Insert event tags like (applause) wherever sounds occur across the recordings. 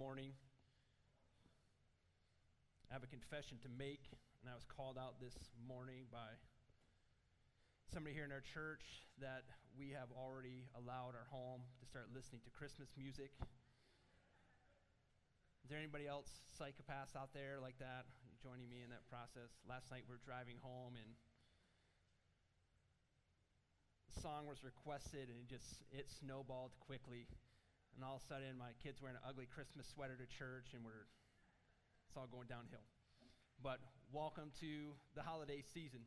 morning. I have a confession to make, and I was called out this morning by somebody here in our church that we have already allowed our home to start listening to Christmas music. Is there anybody else psychopaths out there like that joining me in that process? Last night we are driving home and the song was requested and it just it snowballed quickly. And all of a sudden my kids wearing an ugly Christmas sweater to church and we're it's all going downhill. But welcome to the holiday season.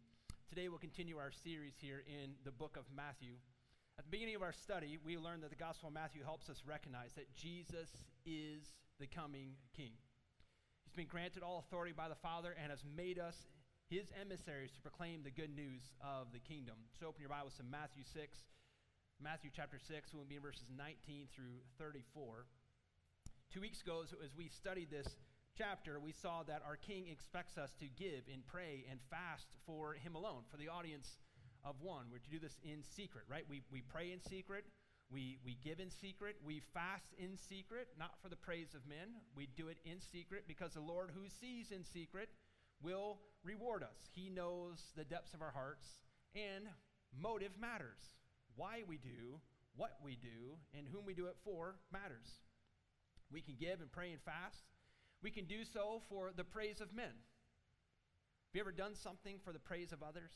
Today we'll continue our series here in the book of Matthew. At the beginning of our study, we learned that the Gospel of Matthew helps us recognize that Jesus is the coming King. He's been granted all authority by the Father and has made us his emissaries to proclaim the good news of the kingdom. So open your Bibles to Matthew 6. Matthew chapter 6 We'll be in verses 19 through 34. Two weeks ago, as we studied this chapter, we saw that our King expects us to give and pray and fast for Him alone, for the audience of one. We're to do this in secret, right? We, we pray in secret, we, we give in secret, we fast in secret, not for the praise of men. We do it in secret because the Lord who sees in secret will reward us. He knows the depths of our hearts, and motive matters. Why we do what we do and whom we do it for matters. We can give and pray and fast we can do so for the praise of men. Have you ever done something for the praise of others?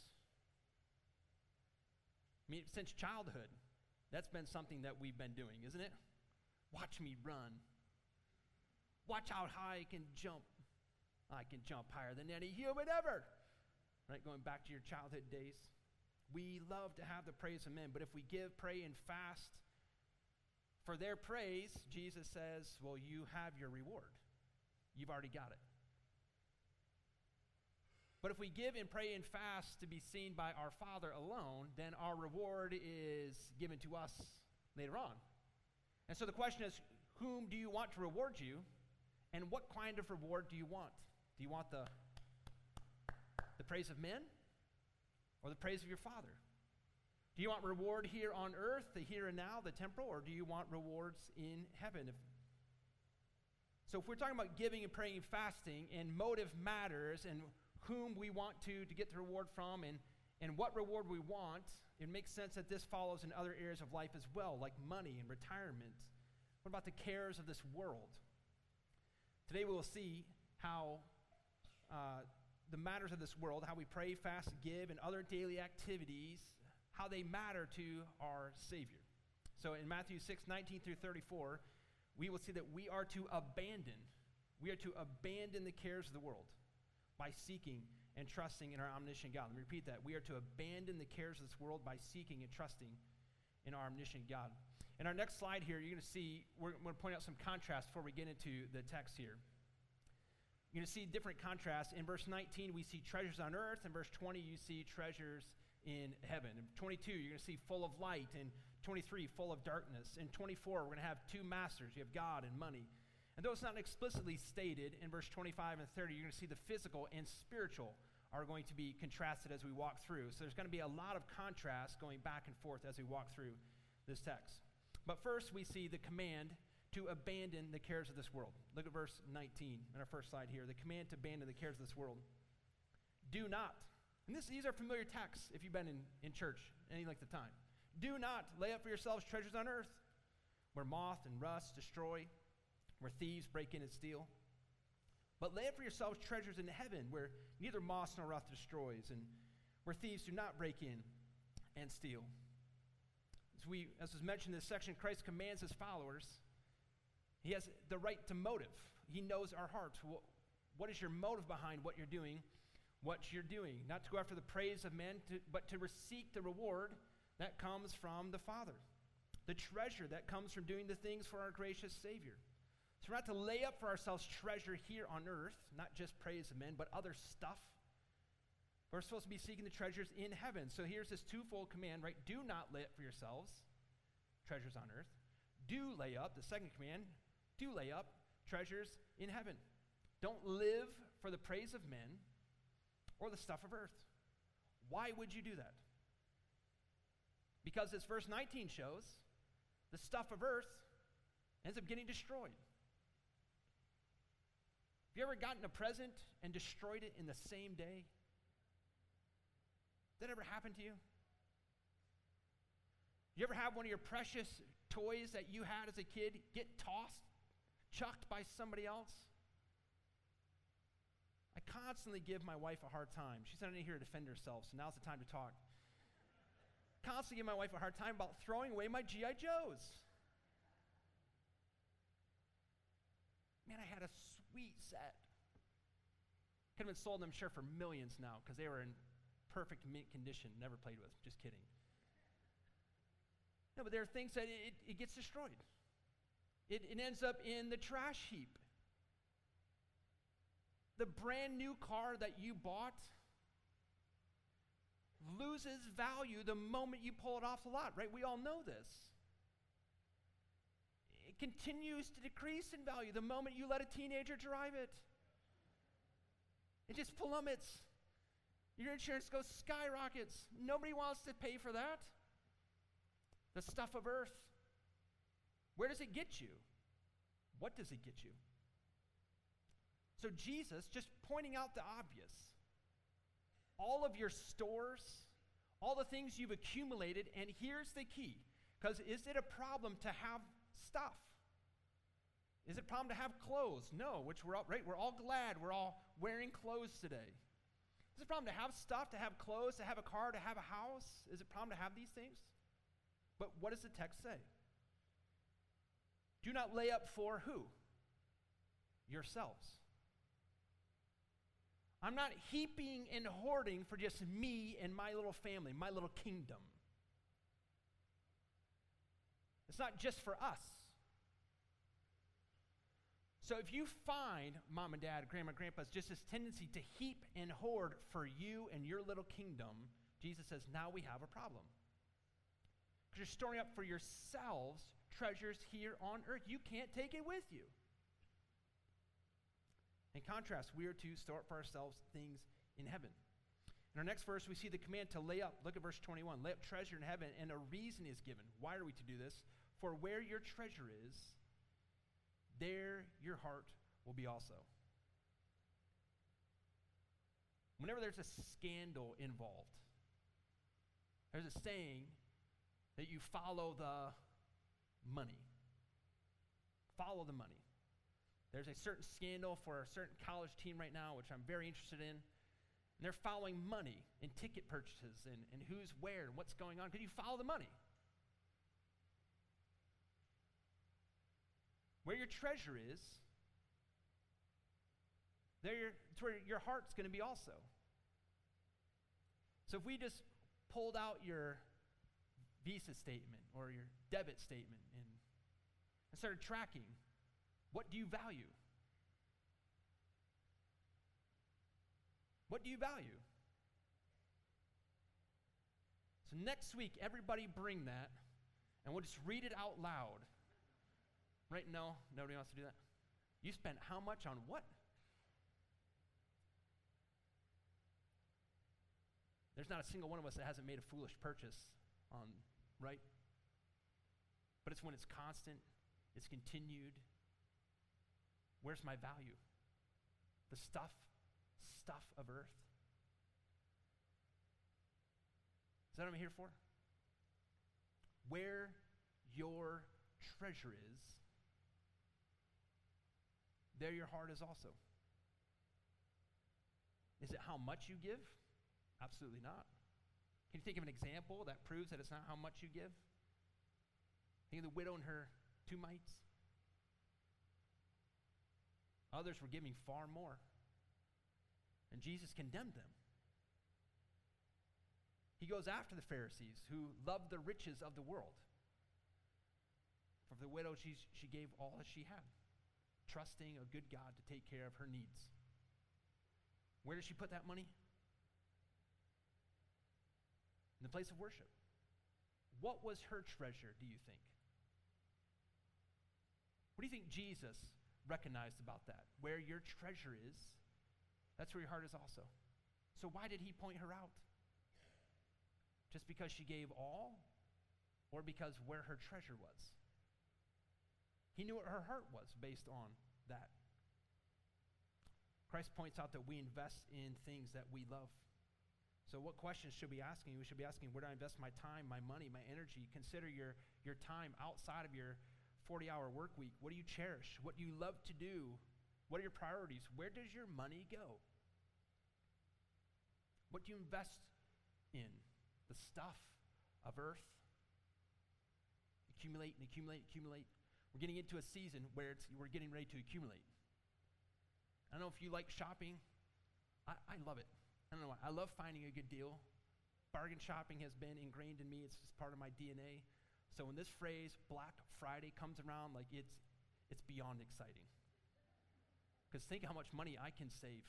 I mean, since childhood, that's been something that we've been doing, isn't it? Watch me run. Watch how high I can jump. I can jump higher than any human ever. Right? Going back to your childhood days. We love to have the praise of men, but if we give, pray, and fast for their praise, Jesus says, well, you have your reward you've already got it. But if we give and pray and fast to be seen by our Father alone, then our reward is given to us later on. And so the question is whom do you want to reward you? And what kind of reward do you want? Do you want the, the praise of men or the praise of your Father? Do you want reward here on earth, the here and now, the temporal, or do you want rewards in heaven? If so if we're talking about giving and praying and fasting, and motive matters, and whom we want to to get the reward from, and and what reward we want, it makes sense that this follows in other areas of life as well, like money and retirement. What about the cares of this world? Today we will see how uh, the matters of this world, how we pray, fast, give, and other daily activities, how they matter to our Savior. So in Matthew 6, 19 through 34, we will see that we are to abandon, we are to abandon the cares of the world by seeking and trusting in our omniscient God. Let me repeat that. We are to abandon the cares of this world by seeking and trusting in our omniscient God. In our next slide here, you're going to see, we're going to point out some contrast before we get into the text here. You're going to see different contrasts. In verse 19, we see treasures on earth. In verse 20, you see treasures in heaven. In 22, you're going to see full of light. In 23, full of darkness. In 24, we're going to have two masters. You have God and money. And though it's not explicitly stated in verse 25 and 30, you're going to see the physical and spiritual are going to be contrasted as we walk through. So there's going to be a lot of contrast going back and forth as we walk through this text. But first, we see the command to abandon the cares of this world. Look at verse 19 in our first slide here. The command to abandon the cares of this world. Do not. And this, these are familiar texts if you've been in, in church any length of time. Do not lay up for yourselves treasures on earth, where moth and rust destroy, where thieves break in and steal. But lay up for yourselves treasures in heaven, where neither moth nor rust destroys, and where thieves do not break in and steal. As, we, as was mentioned in this section, Christ commands his followers. He has the right to motive. He knows our hearts. What, is your motive behind what you're doing? What you're doing. Not to go after the praise of men, to, but to seek the reward that comes from the Father, the treasure that comes from doing the things for our gracious Savior. So we're not to lay up for ourselves treasure here on earth, not just praise of men, but other stuff. We're supposed to be seeking the treasures in heaven. So here's this twofold command, right? Do not lay up for yourselves treasures on earth. Do lay up, the second command, do lay up treasures in heaven. Don't live for the praise of men or the stuff of earth. Why would you do that? Because as verse 19 shows, the stuff of earth ends up getting destroyed. Have you ever gotten a present and destroyed it in the same day? That ever happen to you? You ever have one of your precious toys that you had as a kid get tossed, chucked by somebody else? I constantly give my wife a hard time. She's not in here to defend herself, so now's the time to talk. Constantly give my wife a hard time about throwing away my G.I. Joes. Man, I had a sweet set. Could have been sold, I'm sure, for millions now because they were in perfect mint condition, never played with. Just kidding. No, but there are things that it, it gets destroyed. It, it ends up in the trash heap. The brand new car that you bought loses value the moment you pull it off the lot, right? We all know this. It continues to decrease in value the moment you let a teenager drive it. It just plummets. Your insurance goes skyrockets. Nobody wants to pay for that the stuff of earth. Where does it get you? What does it get you? So, Jesus, just pointing out the obvious, all of your stores, all the things you've accumulated, and here's the key. Because is it a problem to have stuff? Is it a problem to have clothes? No, which we're all, right, we're all glad we're all wearing clothes today. Is it a problem to have stuff, to have clothes, to have a car, to have a house? Is it a problem to have these things? But what does the text say? Do not lay up for who? Yourselves. I'm not heaping and hoarding for just me and my little family, my little kingdom. It's not just for us. So if you find mom and dad, grandma, grandpa's just this tendency to heap and hoard for you and your little kingdom, Jesus says, now we have a problem Because you're storing up for yourselves treasures here on earth. You can't take it with you. In contrast, we are to store up for ourselves things in heaven. In our next verse, we see the command to lay up. Look at verse 21. Lay up treasure in heaven, and a reason is given. Why are we to do this? For where your treasure is, there your heart will be also. Whenever there's a scandal involved, there's a saying that you follow the money. Follow the money. There's a certain scandal for a certain college team right now, which I'm very interested in. And they're following money and ticket purchases and, and who's where and what's going on because you follow the money. Where your treasure is, there your, it's where your heart's going to be also. So if we just pulled out your Visa statement or your debit statement and, and started tracking what do you value? What do you value? So next week, everybody bring that, and we'll just read it out loud. Right? No, nobody wants to do that. You spent how much on what? There's not a single one of us that hasn't made a foolish purchase on right? But it's when it's constant, it's continued. Where's my value? The stuff, stuff of earth. Is that what I'm here for? Where your treasure is, there your heart is also. Is it how much you give? Absolutely not. Can you think of an example that proves that it's not how much you give? Think of the widow and her two mites. Others were giving far more. And Jesus condemned them. He goes after the Pharisees who loved the riches of the world. For the widow, she, she gave all that she had, trusting a good God to take care of her needs. Where does she put that money? in the place of worship. What was her treasure, do you think? What do you think Jesus recognized about that? Where your treasure is, that's where your heart is also. So why did he point her out? Just because she gave all, or because where her treasure was? He knew what her heart was based on that. Christ points out that we invest in things that we love. So, what questions should we be asking? We should be asking, where do I invest my time, my money, my energy? Consider your, your time outside of your 40 hour work week. What do you cherish? What do you love to do? What are your priorities? Where does your money go? What do you invest in? The stuff of earth? Accumulate and accumulate, accumulate. We're getting into a season where it's, we're getting ready to accumulate. I don't know if you like shopping. I, I love it. I don't know why. I love finding a good deal. Bargain shopping has been ingrained in me. It's just part of my DNA. So when this phrase Black Friday comes around, like it's it's beyond exciting. Because think how much money I can save.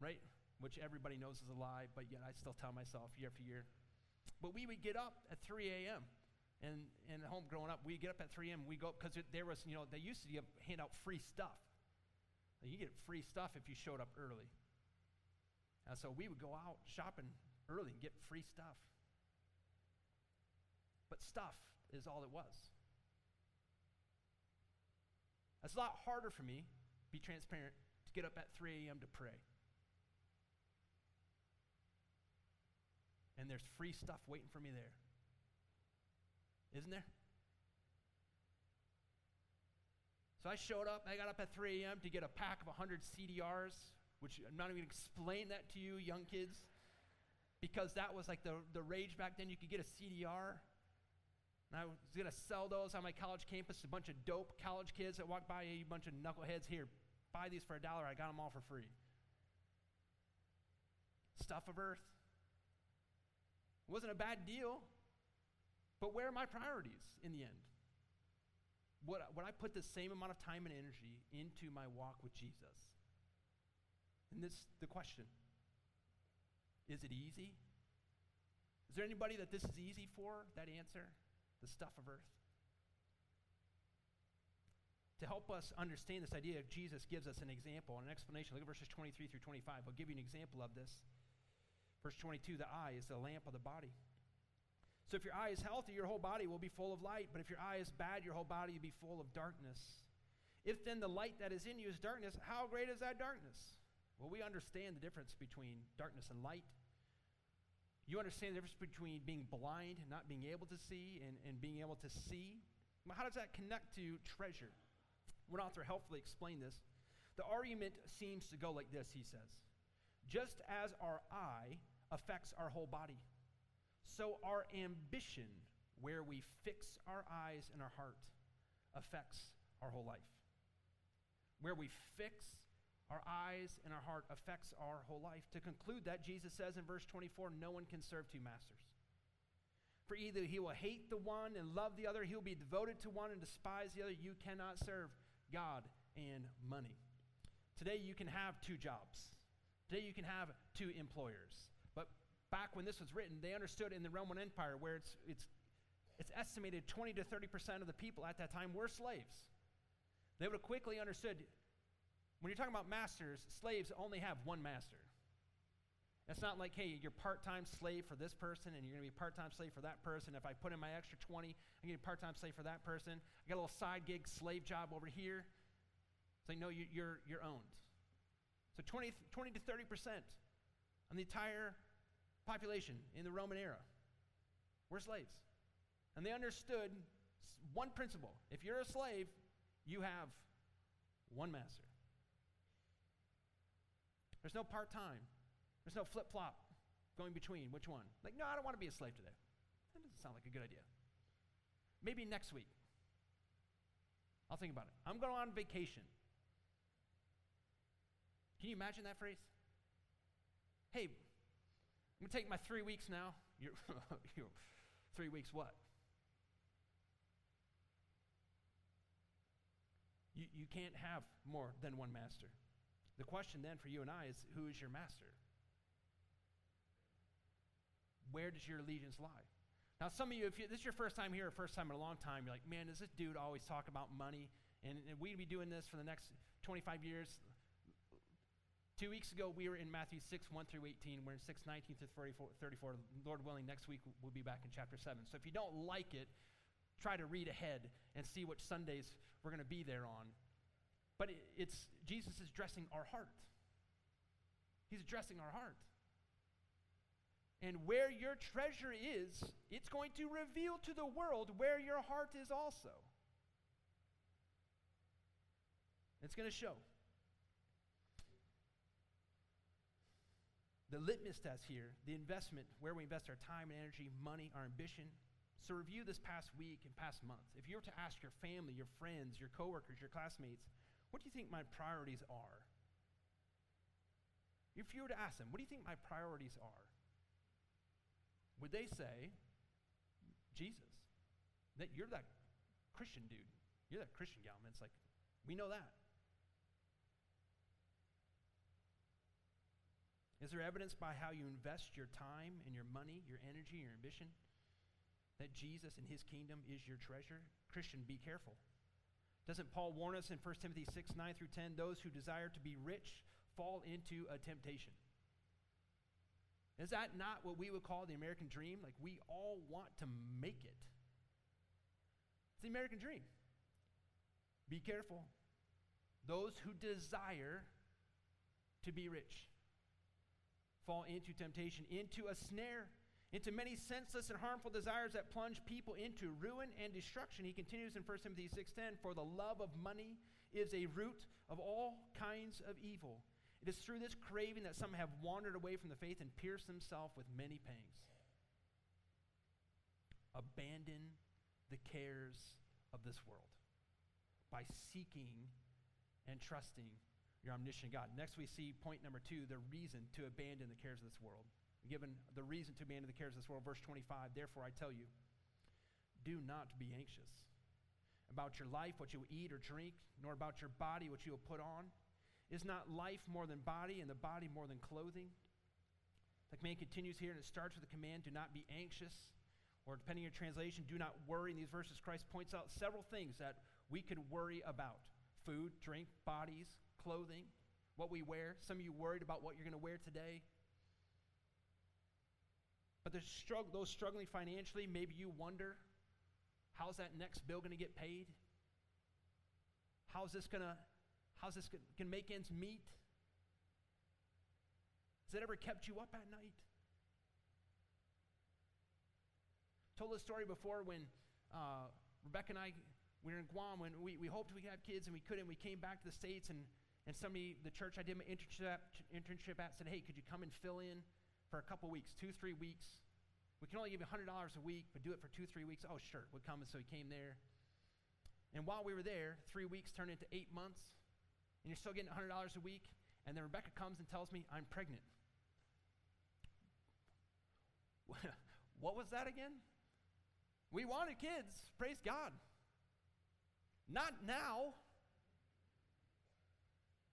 Right? Which everybody knows is a lie, but yet I still tell myself year after year. But we would get up at 3 a.m. And, and at home growing up, we get up at 3 a.m. We go, up because there was, you know, they used to hand out free stuff. You get free stuff if you showed up early. And so we would go out shopping early and get free stuff. But stuff is all it was. It's a lot harder for me, be transparent, to get up at 3 a.m. to pray. And there's free stuff waiting for me there. Isn't there? So I showed up, I got up at 3 a.m. to get a pack of 100 CDRs, which I'm not even going to explain that to you, young kids, because that was like the, the rage back then. You could get a CDR. And I was going to sell those on my college campus to a bunch of dope college kids that walk by, a bunch of knuckleheads. Here, buy these for a dollar. I got them all for free. Stuff of earth. It wasn't a bad deal. But where are my priorities in the end? Would, would I put the same amount of time and energy into my walk with Jesus? And this the question. Is it easy? Is there anybody that this is easy for, that answer? The stuff of earth. To help us understand this idea, Jesus gives us an example, and an explanation. Look at verses 23 through 25. I'll give you an example of this. Verse 22 the eye is the lamp of the body. So if your eye is healthy, your whole body will be full of light. But if your eye is bad, your whole body will be full of darkness. If then the light that is in you is darkness, how great is that darkness? Well, we understand the difference between darkness and light. You understand the difference between being blind and not being able to see and, and being able to see? How does that connect to treasure? One author helpfully explained this. The argument seems to go like this, he says. Just as our eye affects our whole body, so our ambition, where we fix our eyes and our heart, affects our whole life. Where we fix our eyes and our heart affects our whole life. To conclude that, Jesus says in verse 24, no one can serve two masters. For either he will hate the one and love the other, he will be devoted to one and despise the other. You cannot serve God and money. Today you can have two jobs. Today you can have two employers. But back when this was written, they understood in the Roman Empire where it's, it's, it's estimated 20 to 30% of the people at that time were slaves. They would have quickly understood when you're talking about masters, slaves only have one master. It's not like, hey, you're part time slave for this person and you're going to be part time slave for that person. If I put in my extra 20, I'm going to be part time slave for that person. I got a little side gig slave job over here. It's like, no, you, you're, you're owned. So 20, 20 to 30% on the entire population in the Roman era were slaves. And they understood one principle if you're a slave, you have one master. There's no part time. There's no flip flop going between. Which one? Like, no, I don't want to be a slave today. That doesn't sound like a good idea. Maybe next week. I'll think about it. I'm going on vacation. Can you imagine that phrase? Hey, I'm going to take my three weeks now. (laughs) You're, you're three weeks what? You, you can't have more than one master. The question then for you and I is who is your master? Where does your allegiance lie? Now, some of you, if you, this is your first time here first time in a long time, you're like, man, does this dude always talk about money? And, and we'd be doing this for the next 25 years. Two weeks ago, we were in Matthew 6, 1 through 18. We're in 6, 19 through 34, 34. Lord willing, next week we'll be back in chapter 7. So if you don't like it, try to read ahead and see which Sundays we're going to be there on. But it, it's Jesus is addressing our heart. He's addressing our heart. And where your treasure is, it's going to reveal to the world where your heart is also. It's going to show. The litmus test here, the investment, where we invest our time and energy, money, our ambition. So review this past week and past month. If you were to ask your family, your friends, your coworkers, your classmates, what do you think my priorities are? If you were to ask them, what do you think my priorities are? would they say, Jesus? That you're that Christian dude. You're that Christian gal. It's like, we know that. Is there evidence by how you invest your time and your money, your energy, your ambition, that Jesus and his kingdom is your treasure? Christian, be careful. Doesn't Paul warn us in 1 Timothy 6 9 through 10 those who desire to be rich fall into a temptation? Is that not what we would call the American dream? Like, we all want to make it. It's the American dream. Be careful. Those who desire to be rich fall into temptation, into a snare, into many senseless and harmful desires that plunge people into ruin and destruction. He continues in 1 Timothy 6:10, "For the love of money is a root of all kinds of evil." It is through this craving that some have wandered away from the faith and pierced themselves with many pangs. Abandon the cares of this world by seeking and trusting your omniscient God. Next, we see point number two the reason to abandon the cares of this world. Given the reason to abandon the cares of this world, verse 25, therefore I tell you, do not be anxious about your life, what you will eat or drink, nor about your body, what you will put on. Is not life more than body, and the body more than clothing? The command continues here, and it starts with the command do not be anxious, or depending on your translation, do not worry. In these verses, Christ points out several things that we could worry about food, drink, bodies, clothing, what we wear. Some of you worried about what you're going to wear today. But the struggle, those struggling financially, maybe you wonder how's that next bill going to get paid? How's this going to How's this going to make ends meet? Has it ever kept you up at night? Told this story before when uh, Rebecca and I we were in Guam when we, we hoped we could have kids and we couldn't. We came back to the States and, and somebody, the church I did my internship, internship at said, hey, could you come and fill in for a couple weeks, two, three weeks? We can only give you $100 a week, but do it for two, three weeks. Oh, sure, we'll come. And so he came there. And while we were there, three weeks turned into eight months and you're still getting $100 a week, and then Rebecca comes and tells me I'm pregnant. (laughs) what was that again? We wanted kids, praise God. Not now.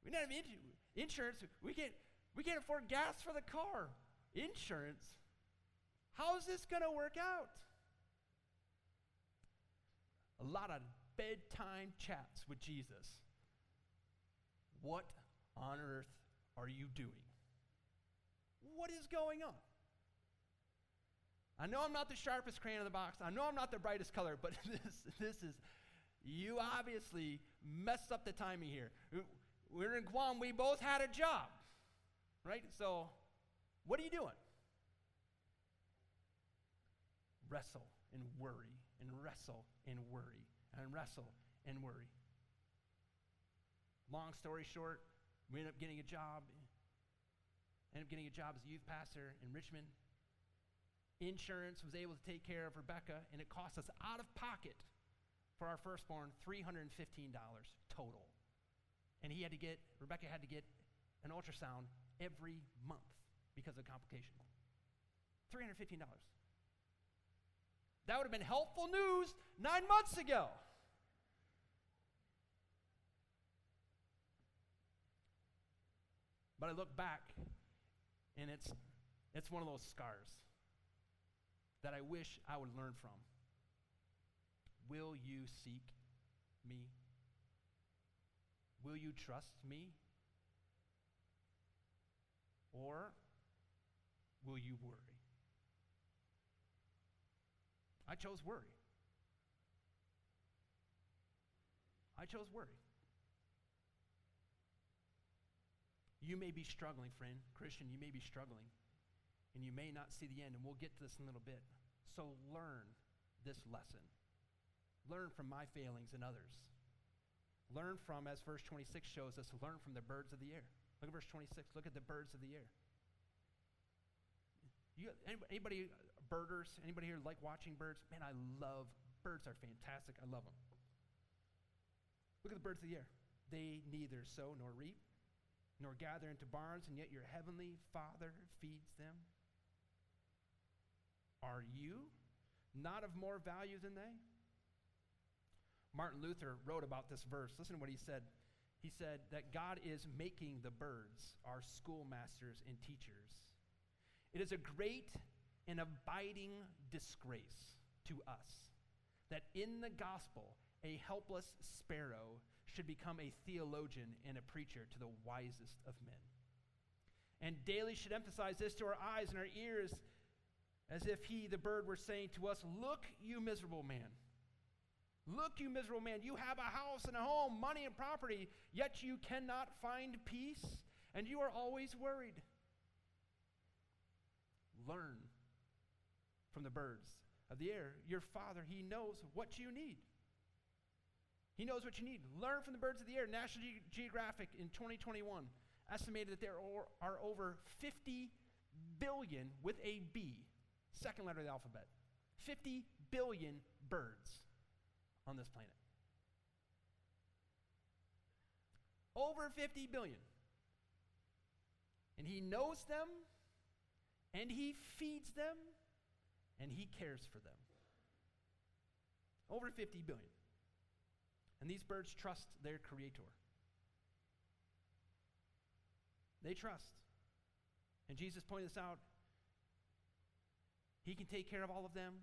We don't have insurance. We can't, we can't afford gas for the car. Insurance. How is this going to work out? A lot of bedtime chats with Jesus. What on earth are you doing? What is going on? I know I'm not the sharpest crayon in the box. I know I'm not the brightest color, but (laughs) this, this is, you obviously messed up the timing here. We're in Guam, we both had a job, right? So, what are you doing? Wrestle and worry, and wrestle and worry, and wrestle and worry. Long story short, we ended up getting a job. Ended up getting a job as a youth pastor in Richmond. Insurance was able to take care of Rebecca, and it cost us out of pocket for our firstborn $315 total. And he had to get, Rebecca had to get an ultrasound every month because of complication. $315. That would have been helpful news nine months ago. But I look back, and it's, it's one of those scars that I wish I would learn from. Will you seek me? Will you trust me? Or will you worry? I chose worry. I chose worry. You may be struggling, friend. Christian, you may be struggling. And you may not see the end, and we'll get to this in a little bit. So learn this lesson. Learn from my failings and others. Learn from, as verse 26 shows us, learn from the birds of the air. Look at verse 26. Look at the birds of the air. You, anybody, anybody uh, birders? Anybody here like watching birds? Man, I love birds. Are fantastic. I love them. Look at the birds of the air. They neither sow nor reap, nor gather into barns, and yet your heavenly Father feeds them. Are you not of more value than they? Martin Luther wrote about this verse. Listen to what he said. He said that God is making the birds our schoolmasters and teachers. It is a great and abiding disgrace to us that in the gospel a helpless sparrow should become a theologian and a preacher to the wisest of men. And daily should emphasize this to our eyes and our ears as if he, the bird, were saying to us, Look, you miserable man. Look, you miserable man. You have a house and a home, money and property, yet you cannot find peace, and you are always worried. Learn from the birds of the air. Your Father, He knows what you need. He knows what you need. Learn from the birds of the air. National Ge- Geographic in 2021 estimated that there are over 50 billion with a B, second letter of the alphabet. 50 billion birds on this planet. Over 50 billion. And he knows them, and he feeds them, and he cares for them. Over 50 billion. And these birds trust their creator. They trust. And Jesus pointed this out. He can take care of all of them.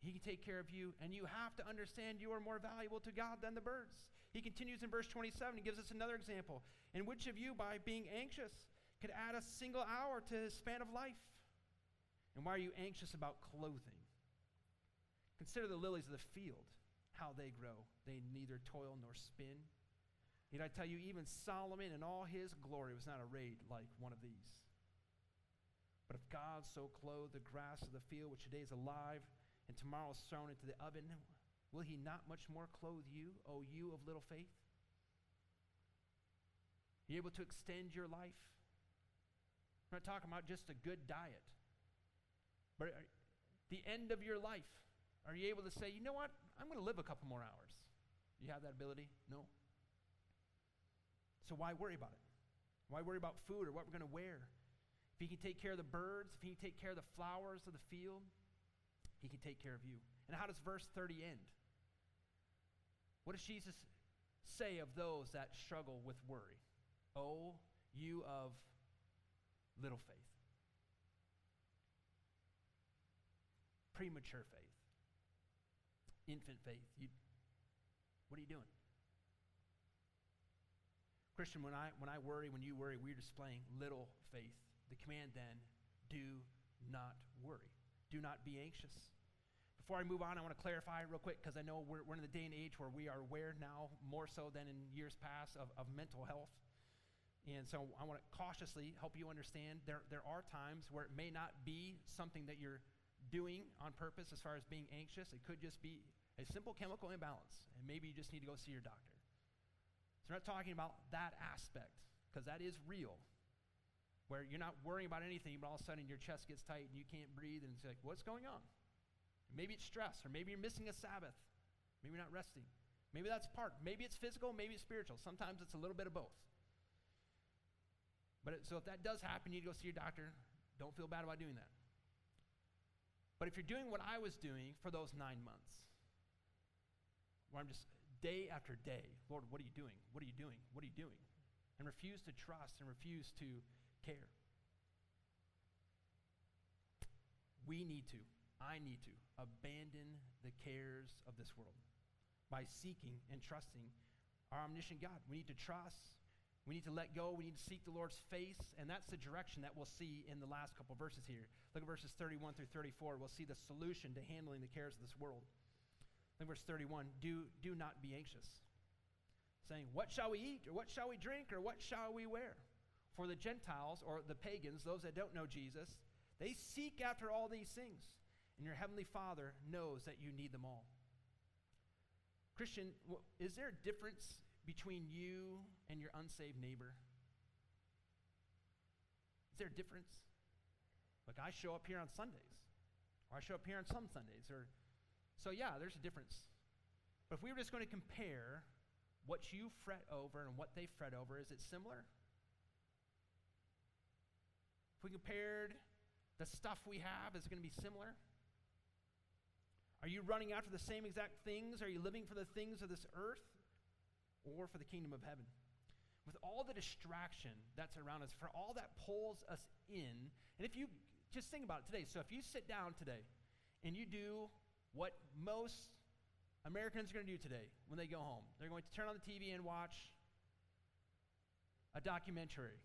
He can take care of you, and you have to understand you are more valuable to God than the birds. He continues in verse 27. He gives us another example. And which of you, by being anxious, could add a single hour to his span of life? And why are you anxious about clothing? Consider the lilies of the field, how they grow. They neither toil nor spin. Yet I tell you, even Solomon in all his glory was not arrayed like one of these. But if God so clothed the grass of the field, which today is alive and tomorrow is thrown into the oven, will he not much more clothe you, O you of little faith? Are you able to extend your life? I'm not talking about just a good diet, but the end of your life. Are you able to say, you know what? I'm going to live a couple more hours. You have that ability? No. So why worry about it? Why worry about food or what we're going to wear? If he can take care of the birds, if he can take care of the flowers of the field, he can take care of you. And how does verse 30 end? What does Jesus say of those that struggle with worry? Oh, you of little faith. Premature faith. Infant faith. You, what are you doing? Christian, when I, when I worry, when you worry, we're displaying little faith. The command then, do not worry. Do not be anxious. Before I move on, I want to clarify real quick because I know we're, we're in the day and age where we are aware now, more so than in years past, of, of mental health. And so I want to cautiously help you understand there, there are times where it may not be something that you're doing on purpose as far as being anxious. It could just be a simple chemical imbalance, and maybe you just need to go see your doctor. So we're not talking about that aspect because that is real where you're not worrying about anything, but all of a sudden your chest gets tight and you can't breathe, and it's like, what's going on? Maybe it's stress, or maybe you're missing a Sabbath. Maybe you're not resting. Maybe that's part. Maybe it's physical, maybe it's spiritual. Sometimes it's a little bit of both. But so if that does happen, you need to go see your doctor. Don't feel bad about doing that. But if you're doing what I was doing for those nine months, where I'm just day after day, Lord, what are you doing? What are you doing? What are you doing? And refuse to trust and refuse to care. We need to, I need to, abandon the cares of this world by seeking and trusting our omniscient God. We need to trust. We need to let go. We need to seek the Lord's face. And that's the direction that we'll see in the last couple verses here. Look at verses 31 through 34. We'll see the solution to handling the cares of this world. Look at verse 31. Do, do not be anxious, saying, What shall we eat? Or what shall we drink? Or what shall we wear? For the Gentiles, or the pagans, those that don't know Jesus, they seek after all these things. And your heavenly Father knows that you need them all. Christian, is there a difference between you and your unsaved neighbor? Is there a difference? Like I show up here on Sundays, or I show up here on some Sundays, or so yeah, there's a difference. But if we were just going to compare what you fret over and what they fret over, is it similar? If we compared the stuff we have, is it going to be similar? Are you running after the same exact things? Are you living for the things of this earth or for the kingdom of heaven? With all the distraction that's around us, for all that pulls us in, and if you just think about it today, so if you sit down today and you do what most Americans are going to do today when they go home, they're going to turn on the TV and watch a documentary,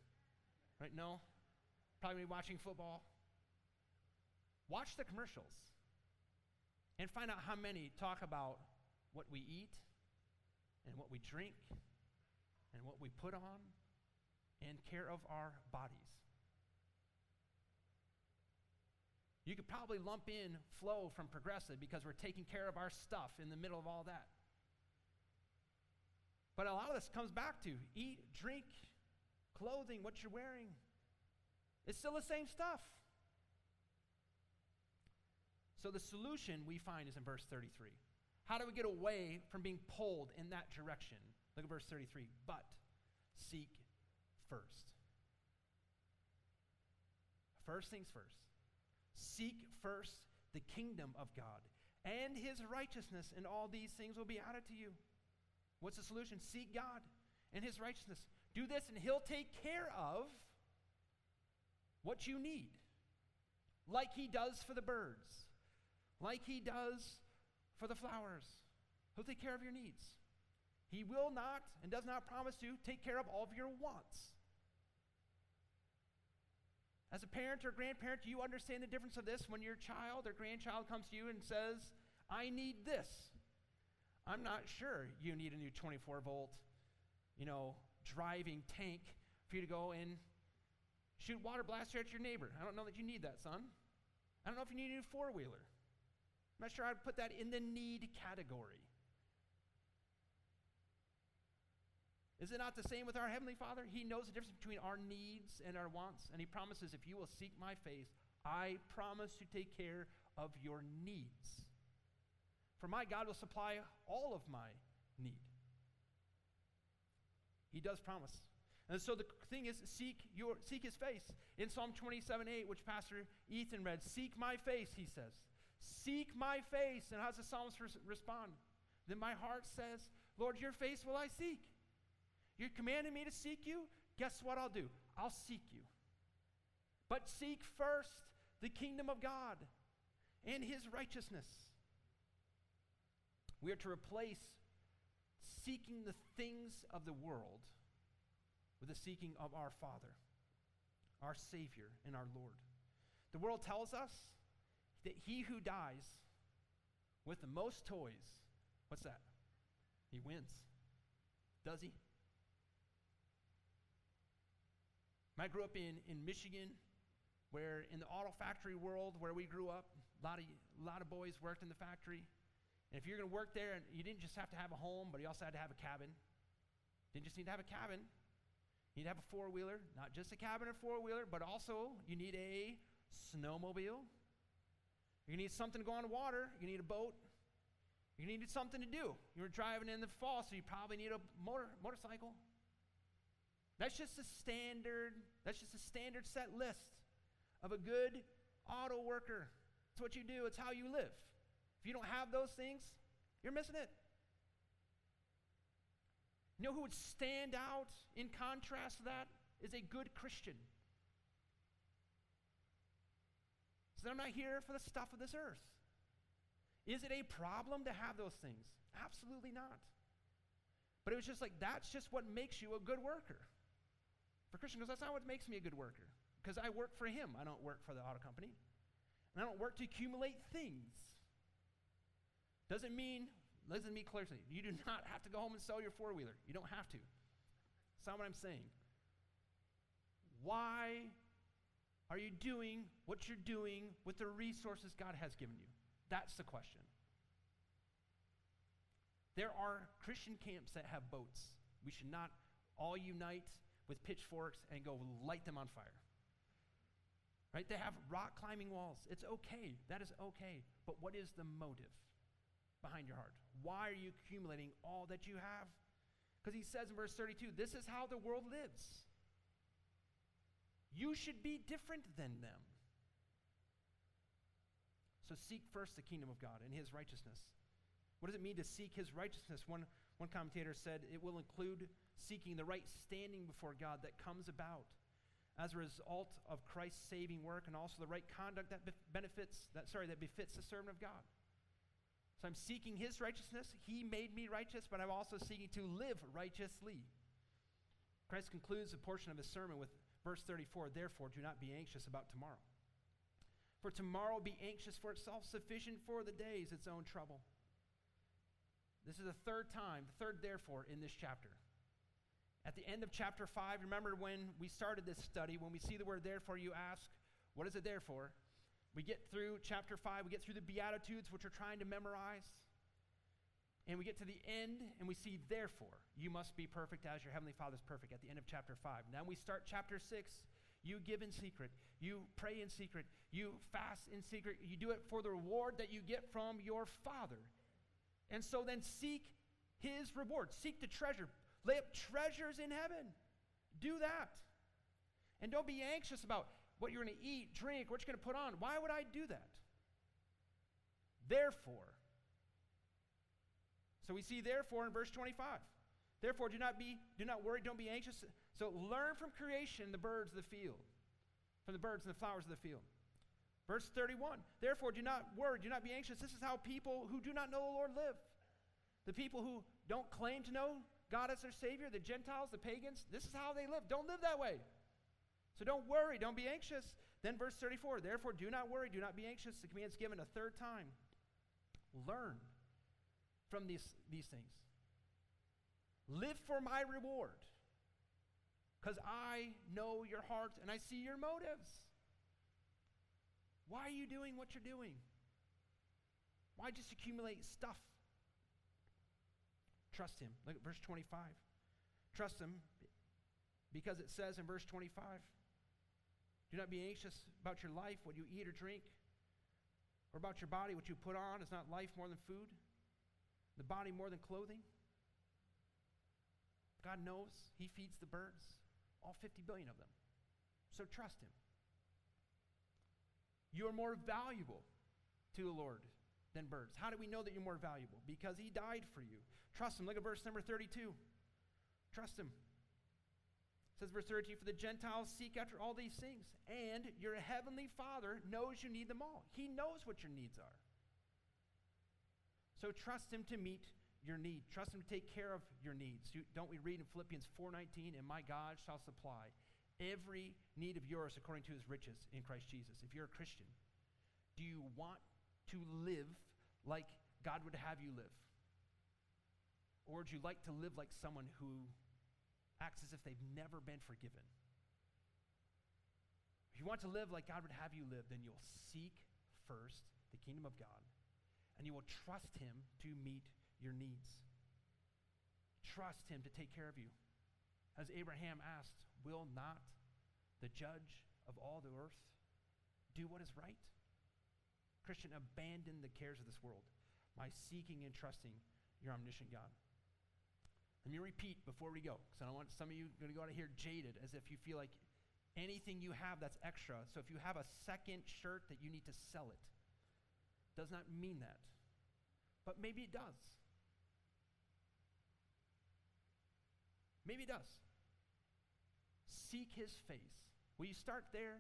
right? No? Probably watching football. Watch the commercials and find out how many talk about what we eat and what we drink and what we put on and care of our bodies. You could probably lump in Flo from progressive because we're taking care of our stuff in the middle of all that. But a lot of this comes back to eat, drink, clothing, what you're wearing. It's still the same stuff. So the solution we find is in verse 33. How do we get away from being pulled in that direction? Look at verse 33. But seek first. First things first. Seek first the kingdom of God and his righteousness, and all these things will be added to you. What's the solution? Seek God and his righteousness. Do this, and he'll take care of what you need, like he does for the birds like he does for the flowers. He'll take care of your needs. He will not and does not promise to take care of all of your wants. As a parent or grandparent, you understand the difference of this when your child or grandchild comes to you and says, I need this? I'm not sure you need a new 24 volt, you know, driving tank for you to go and shoot water blaster at your neighbor. I don't know that you need that, son. I don't know if you need a new four wheeler. I'm not sure I'd put that in the need category. Is it not the same with our Heavenly Father? He knows the difference between our needs and our wants, and He promises, if you will seek my face, I promise to take care of your needs. For my God will supply all of my need. He does promise. And so the thing is, seek your seek his face. In Psalm 27 8, which Pastor Ethan read, seek my face, he says. Seek my face. And how does the psalmist respond? Then my heart says, Lord, your face will I seek. You're commanding me to seek you? Guess what I'll do? I'll seek you. But seek first the kingdom of God and his righteousness. We are to replace seeking the things of the world with the seeking of our Father, our Savior, and our Lord. The world tells us that he who dies with the most toys, what's that? He wins. Does he? I grew up in, in Michigan, where in the auto factory world where we grew up, a lot of, a lot of boys worked in the factory. And if you're going to work there, and you didn't just have to have a home, but you also had to have a cabin. Didn't just need to have a cabin. You need to have a four wheeler, not just a cabin or four wheeler, but also you need a snowmobile, to need something to go on water. You need a boat. You're going to need something to do. You were driving in the fall, so you probably need a motor, motorcycle. That's just a standard, that's just a standard set list of a good auto worker. It's what you do, it's how you live. If you don't have those things, you're missing it. You know who would stand out in contrast to that? Is a good Christian. That I'm not here for the stuff of this earth. Is it a problem to have those things? Absolutely not. But it was just like, that's just what makes you a good worker. For Christian, because that's not what makes me a good worker. Because I work for him, I don't work for the auto company. And I don't work to accumulate things. Doesn't mean, listen to me closely, you do not (laughs) have to go home and sell your four wheeler. You don't have to. That's not what I'm saying. Why are you doing what you're doing with the resources God has given you? That's the question. There are Christian camps that have boats. We should not all unite with pitchforks and go light them on fire. Right? They have rock climbing walls. It's okay. That is okay. But what is the motive behind your heart? Why are you accumulating all that you have? Because he says in verse 32 this is how the world lives. You should be different than them. So seek first the kingdom of God and his righteousness. What does it mean to seek his righteousness? One, one commentator said it will include seeking the right standing before God that comes about as a result of Christ's saving work and also the right conduct that benefits that sorry that befits the servant of God. So I'm seeking his righteousness. He made me righteous, but I'm also seeking to live righteously. Christ concludes a portion of his sermon with verse 34 Therefore, do not be anxious about tomorrow. For tomorrow be anxious for itself, sufficient for the day is its own trouble. This is the third time, the third therefore in this chapter. At the end of chapter 5, remember when we started this study, when we see the word therefore, you ask, what is it there for? We get through chapter 5, we get through the Beatitudes, which we're trying to memorize. And we get to the end and we see, therefore, you must be perfect as your heavenly Father is perfect at the end of chapter 5. Now we start chapter 6. You give in secret. You pray in secret. You fast in secret. You do it for the reward that you get from your Father. And so then seek his reward. Seek the treasure. Lay up treasures in heaven. Do that. And don't be anxious about what you're going to eat, drink, what you're going to put on. Why would I do that? Therefore, so we see therefore in verse 25. Therefore, do not be, do not worry, don't be anxious. So learn from creation the birds of the field, from the birds and the flowers of the field. Verse 31. Therefore, do not worry, do not be anxious. This is how people who do not know the Lord live. The people who don't claim to know God as their Savior, the Gentiles, the pagans, this is how they live. Don't live that way. So don't worry, don't be anxious. Then verse 34. Therefore, do not worry, do not be anxious. The command is given a third time. Learn from these, these things. Live for my reward. Because I know your heart and I see your motives. Why are you doing what you're doing? Why just accumulate stuff? Trust him. Look at verse 25. Trust him because it says in verse 25 do not be anxious about your life, what you eat or drink, or about your body, what you put on. Is not life more than food? The body more than clothing? God knows He feeds the birds, all 50 billion of them. So trust Him. You are more valuable to the Lord than birds. How do we know that you're more valuable? Because He died for you. Trust Him. Look at verse number 32. Trust Him. It says verse 32 For the Gentiles seek after all these things, and your heavenly Father knows you need them all. He knows what your needs are. So trust him to meet your need. Trust him to take care of your needs. Don't we read in Philippians 4:19, "And my God shall supply every need of yours according to his riches in Christ Jesus." If you're a Christian, do you want to live like God would have you live? Or would you like to live like someone who acts as if they've never been forgiven? If you want to live like God would have you live, then you'll seek first the kingdom of God and you will trust Him to meet your needs. Trust Him to take care of you. As Abraham asked, Will not the judge of all the earth do what is right? Christian, abandon the cares of this world by seeking and trusting your omniscient God. Let me repeat before we go, because I don't want some of you going to go out of here jaded as if you feel like anything you have that's extra. So if you have a second shirt that you need to sell it, does not mean that. But maybe it does. Maybe it does. Seek his face. Will you start there?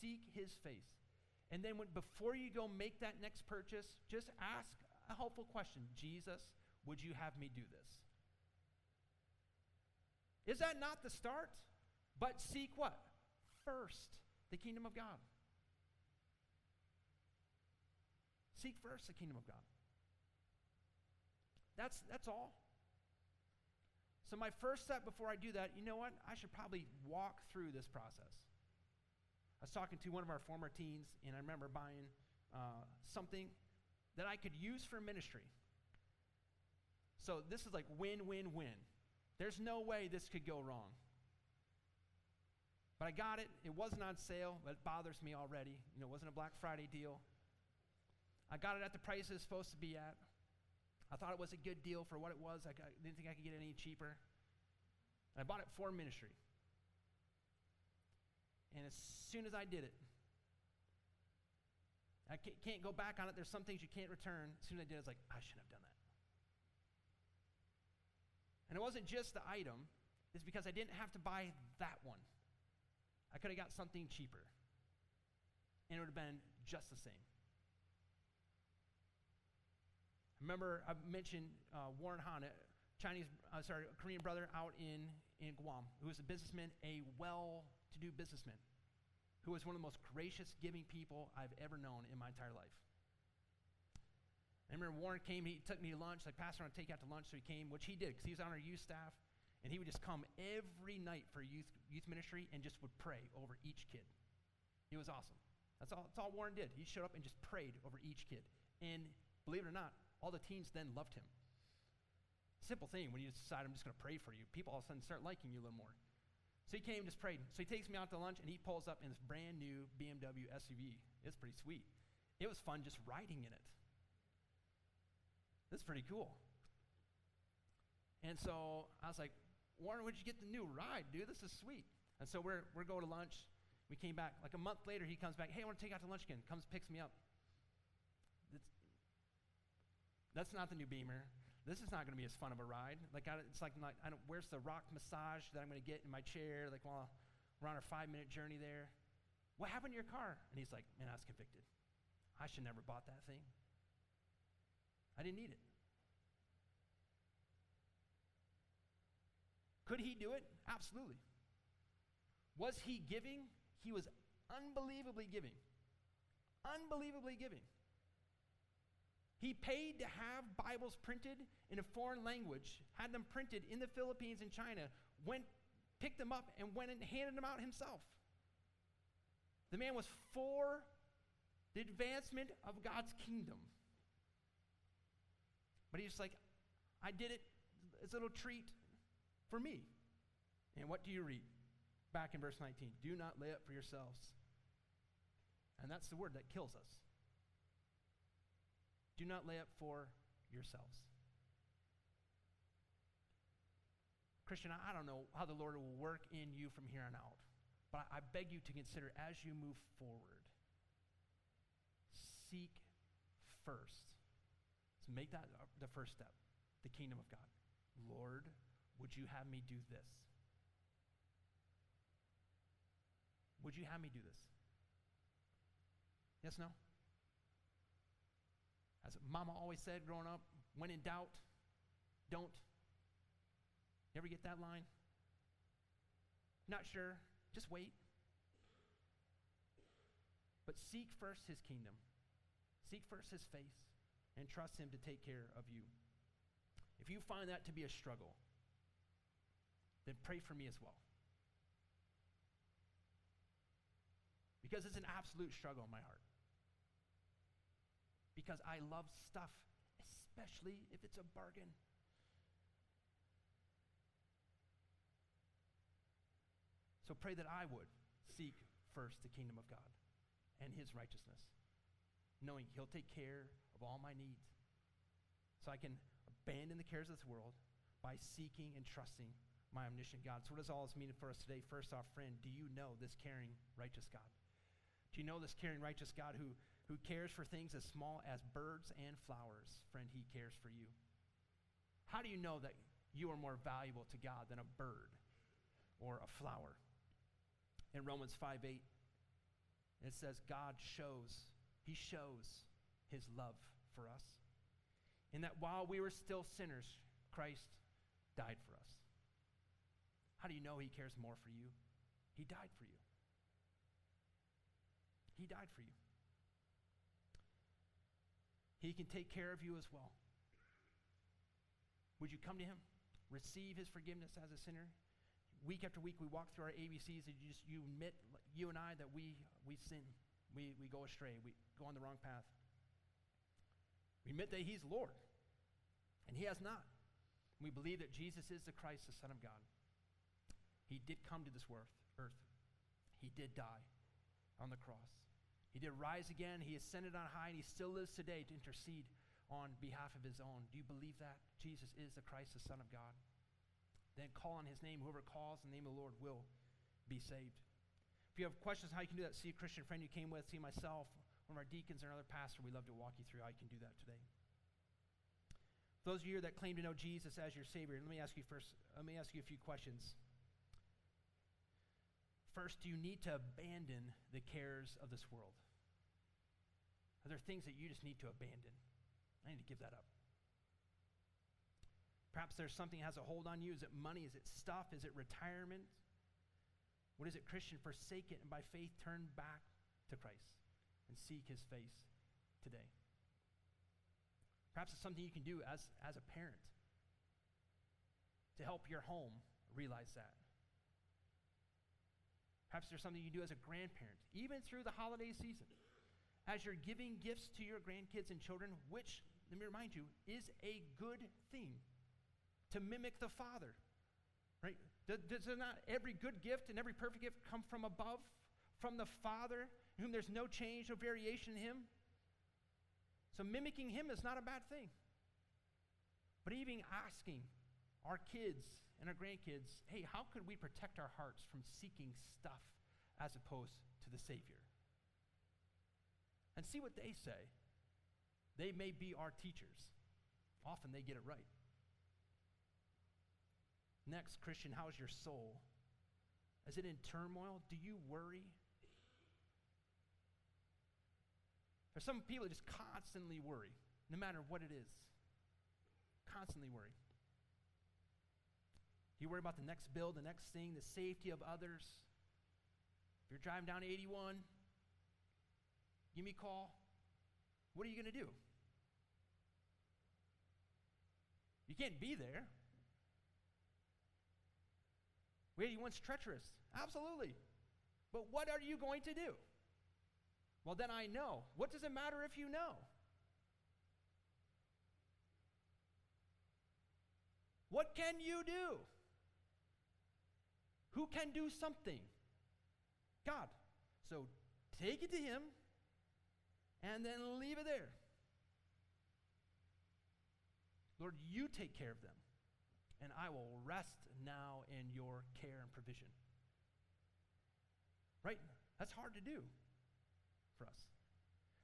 Seek his face. And then when, before you go make that next purchase, just ask a helpful question Jesus, would you have me do this? Is that not the start? But seek what? First, the kingdom of God. Seek first the kingdom of God. That's, that's all. So, my first step before I do that, you know what? I should probably walk through this process. I was talking to one of our former teens, and I remember buying uh, something that I could use for ministry. So, this is like win, win, win. There's no way this could go wrong. But I got it. It wasn't on sale, but it bothers me already. You know, it wasn't a Black Friday deal. I got it at the price it was supposed to be at. I thought it was a good deal for what it was. I, didn't think I could get it any cheaper. And I bought it for ministry. And as soon as I did it, I can't go back on it. There's some things you can't return. As soon as I did it, I was like, I shouldn't have done that. And it wasn't just the item, it's because I didn't have to buy that one. I could have got something cheaper. And it would have been just the same. Remember, I mentioned uh, Warren Han, a Chinese, uh, sorry, Korean brother out in, in Guam, who was a businessman, a well to do businessman, who was one of the most gracious, giving people I've ever known in my entire life. I remember Warren came, he took me to lunch, like, Pastor, I want to take you out to lunch, so he came, which he did, because he was on our youth staff, and he would just come every night for youth, youth ministry and just would pray over each kid. It was awesome. That's all, that's all Warren did. He showed up and just prayed over each kid. And believe it or not, all the teens then loved him. Simple thing when you decide, I'm just going to pray for you. People all of a sudden start liking you a little more. So he came, and just prayed. So he takes me out to lunch, and he pulls up in this brand new BMW SUV. It's pretty sweet. It was fun just riding in it. Is pretty cool. And so I was like, Warren, where'd you get the new ride, dude? This is sweet. And so we're, we're going to lunch. We came back. Like a month later, he comes back. Hey, I want to take you out to lunch again. Comes, picks me up. That's not the new Beamer. This is not going to be as fun of a ride. Like, I, it's like, I don't, where's the rock massage that I'm going to get in my chair? Like, while we're on our five minute journey there. What happened to your car? And he's like, man, I was convicted. I should never bought that thing. I didn't need it. Could he do it? Absolutely. Was he giving? He was unbelievably giving. Unbelievably giving. He paid to have Bibles printed in a foreign language, had them printed in the Philippines and China, went, picked them up, and went and handed them out himself. The man was for the advancement of God's kingdom. But he's like, I did it as a little treat for me. And what do you read? Back in verse 19 Do not lay up for yourselves. And that's the word that kills us. Do not lay up for yourselves. Christian, I don't know how the Lord will work in you from here on out, but I beg you to consider as you move forward, seek first. So make that the first step the kingdom of God. Lord, would you have me do this? Would you have me do this? Yes, no? As mama always said growing up, when in doubt, don't. You ever get that line? Not sure, just wait. But seek first his kingdom, seek first his face, and trust him to take care of you. If you find that to be a struggle, then pray for me as well. Because it's an absolute struggle in my heart because I love stuff, especially if it's a bargain. So pray that I would seek first the kingdom of God and his righteousness, knowing he'll take care of all my needs. So I can abandon the cares of this world by seeking and trusting my omniscient God. So, what does all this mean for us today? First off, friend, do you know this caring, righteous God? Do you know this caring, righteous God who who cares for things as small as birds and flowers. Friend, he cares for you. How do you know that you are more valuable to God than a bird or a flower? In Romans 5 8, it says, God shows, he shows his love for us. In that while we were still sinners, Christ died for us. How do you know he cares more for you? He died for you. He died for you. He can take care of you as well. Would you come to Him? receive his forgiveness as a sinner? Week after week, we walk through our ABCs and you just you admit, you and I, that we, we sin. We, we go astray. We go on the wrong path. We admit that he's Lord, and he has not. We believe that Jesus is the Christ, the Son of God. He did come to this earth. He did die on the cross. He did rise again. He ascended on high, and he still lives today to intercede on behalf of his own. Do you believe that? Jesus is the Christ, the Son of God. Then call on his name. Whoever calls the name of the Lord will be saved. If you have questions how you can do that, see a Christian friend you came with, see myself, one of our deacons, or another pastor. We'd love to walk you through how you can do that today. For Those of you that claim to know Jesus as your Savior, let me ask you first, let me ask you a few questions. First, do you need to abandon the cares of this world? Are there things that you just need to abandon? I need to give that up. Perhaps there's something that has a hold on you. Is it money? Is it stuff? Is it retirement? What is it, Christian? Forsake it and by faith turn back to Christ and seek his face today. Perhaps it's something you can do as, as a parent to help your home realize that. Perhaps there's something you do as a grandparent, even through the holiday season. As you're giving gifts to your grandkids and children, which, let me remind you, is a good thing to mimic the Father. Right? Does, not every good gift and every perfect gift come from above, from the Father, in whom there's no change, no variation in Him? So mimicking him is not a bad thing. But even asking our kids and our grandkids, hey, how could we protect our hearts from seeking stuff as opposed to the Savior? And see what they say. They may be our teachers. Often they get it right. Next, Christian, how's your soul? Is it in turmoil? Do you worry? There's some people that just constantly worry, no matter what it is. Constantly worry. Do you worry about the next bill, the next thing, the safety of others? If you're driving down 81, give me a call. What are you going to do? You can't be there. Wait, you once treacherous. Absolutely. But what are you going to do? Well, then I know. What does it matter if you know? What can you do? Who can do something? God. So take it to Him and then leave it there. Lord, you take care of them, and I will rest now in your care and provision. Right? That's hard to do for us.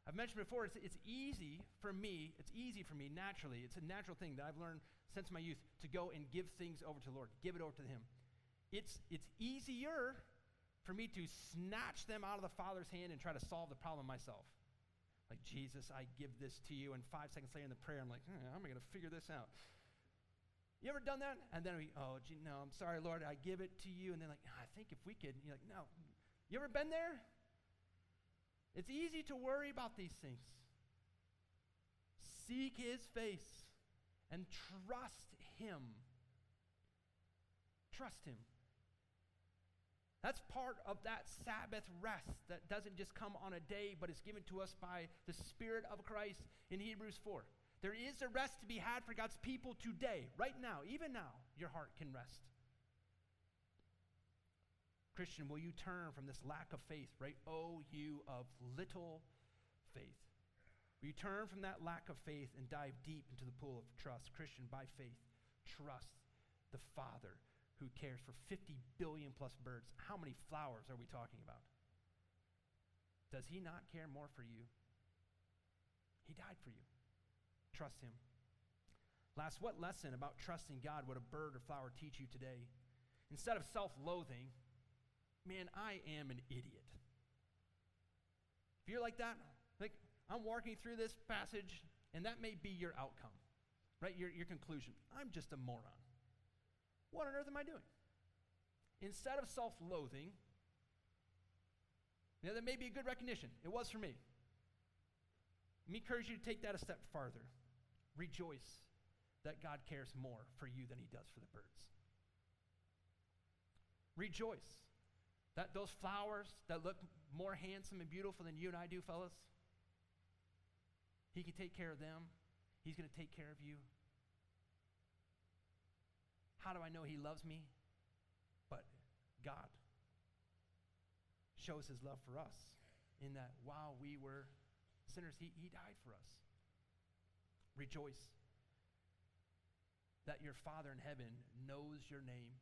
I've mentioned before, it's, it's easy for me, it's easy for me naturally, it's a natural thing that I've learned since my youth to go and give things over to the Lord, give it over to Him. It's, it's easier for me to snatch them out of the Father's hand and try to solve the problem myself. Like, Jesus, I give this to you. And five seconds later in the prayer, I'm like, hmm, how am I going to figure this out? You ever done that? And then we, oh, gee, no, I'm sorry, Lord, I give it to you. And then like, I think if we could, you're like, no. You ever been there? It's easy to worry about these things. Seek his face and trust him. Trust him. That's part of that Sabbath rest that doesn't just come on a day, but is given to us by the Spirit of Christ in Hebrews 4. There is a rest to be had for God's people today, right now, even now, your heart can rest. Christian, will you turn from this lack of faith, right? Oh, you of little faith. Will you turn from that lack of faith and dive deep into the pool of trust? Christian, by faith, trust the Father who cares for 50 billion plus birds. How many flowers are we talking about? Does he not care more for you? He died for you. Trust him. Last, what lesson about trusting God would a bird or flower teach you today? Instead of self loathing, man, I am an idiot. If you're like that, like I'm walking through this passage, and that may be your outcome, right? Your, your conclusion. I'm just a moron. What on earth am I doing? Instead of self loathing, know, that may be a good recognition. It was for me. Let me encourage you to take that a step farther. Rejoice that God cares more for you than he does for the birds. Rejoice that those flowers that look more handsome and beautiful than you and I do, fellas, he can take care of them. He's going to take care of you. How do I know he loves me? But God shows his love for us in that while we were sinners, he, he died for us. Rejoice that your Father in heaven knows your name,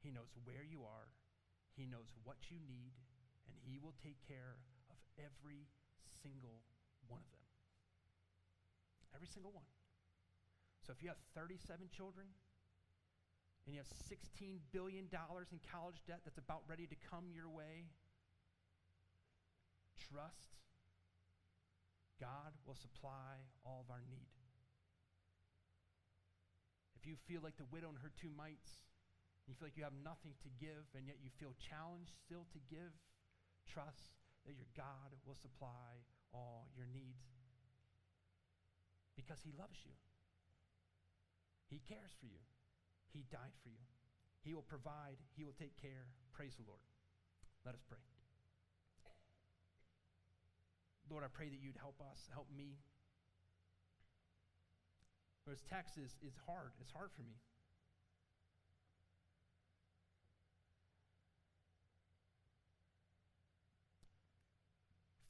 he knows where you are, he knows what you need, and he will take care of every single one of them. Every single one. So if you have 37 children, and you have $16 billion in college debt that's about ready to come your way, trust God will supply all of our need. If you feel like the widow and her two mites, you feel like you have nothing to give, and yet you feel challenged still to give, trust that your God will supply all your needs. Because he loves you. He cares for you. He died for you. He will provide. He will take care. Praise the Lord. Let us pray. Lord, I pray that you'd help us, help me. This text is, is hard. It's hard for me.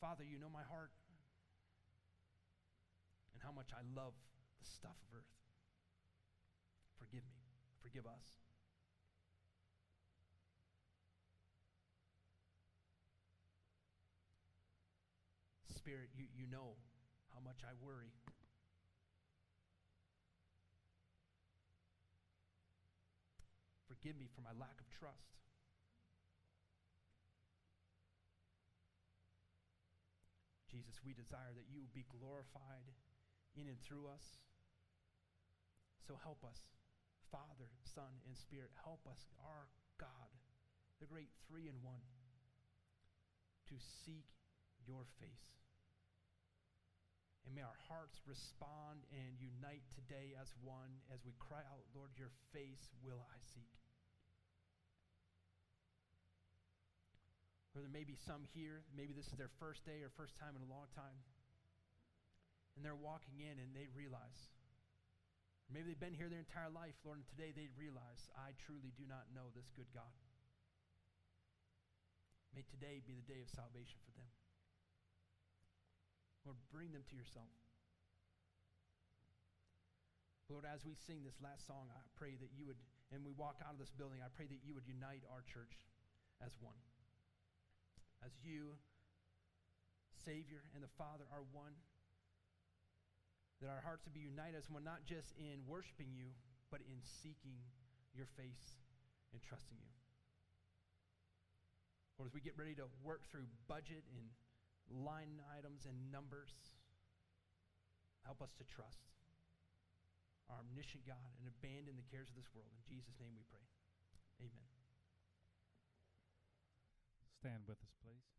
Father, you know my heart and how much I love the stuff of earth. Forgive me. Forgive us. Spirit, you, you know how much I worry. Forgive me for my lack of trust. Jesus, we desire that you be glorified in and through us. So help us, Father, Son, and Spirit. Help us, our God, the great three in one, to seek your face. And may our hearts respond and unite today as one as we cry out, Lord, your face will I seek. Or there may be some here, maybe this is their first day or first time in a long time. And they're walking in and they realize, maybe they've been here their entire life, Lord, and today they realize, I truly do not know this good God. May today be the day of salvation for them. Lord, bring them to yourself. Lord, as we sing this last song, I pray that you would, and we walk out of this building, I pray that you would unite our church as one. As you, Savior, and the Father are one, that our hearts would be united as one, not just in worshiping you, but in seeking your face and trusting you. Lord, as we get ready to work through budget and line items and numbers. Help us to trust our omniscient God and abandon the cares of this world. In Jesus' name we pray. Amen. Stand with us, please.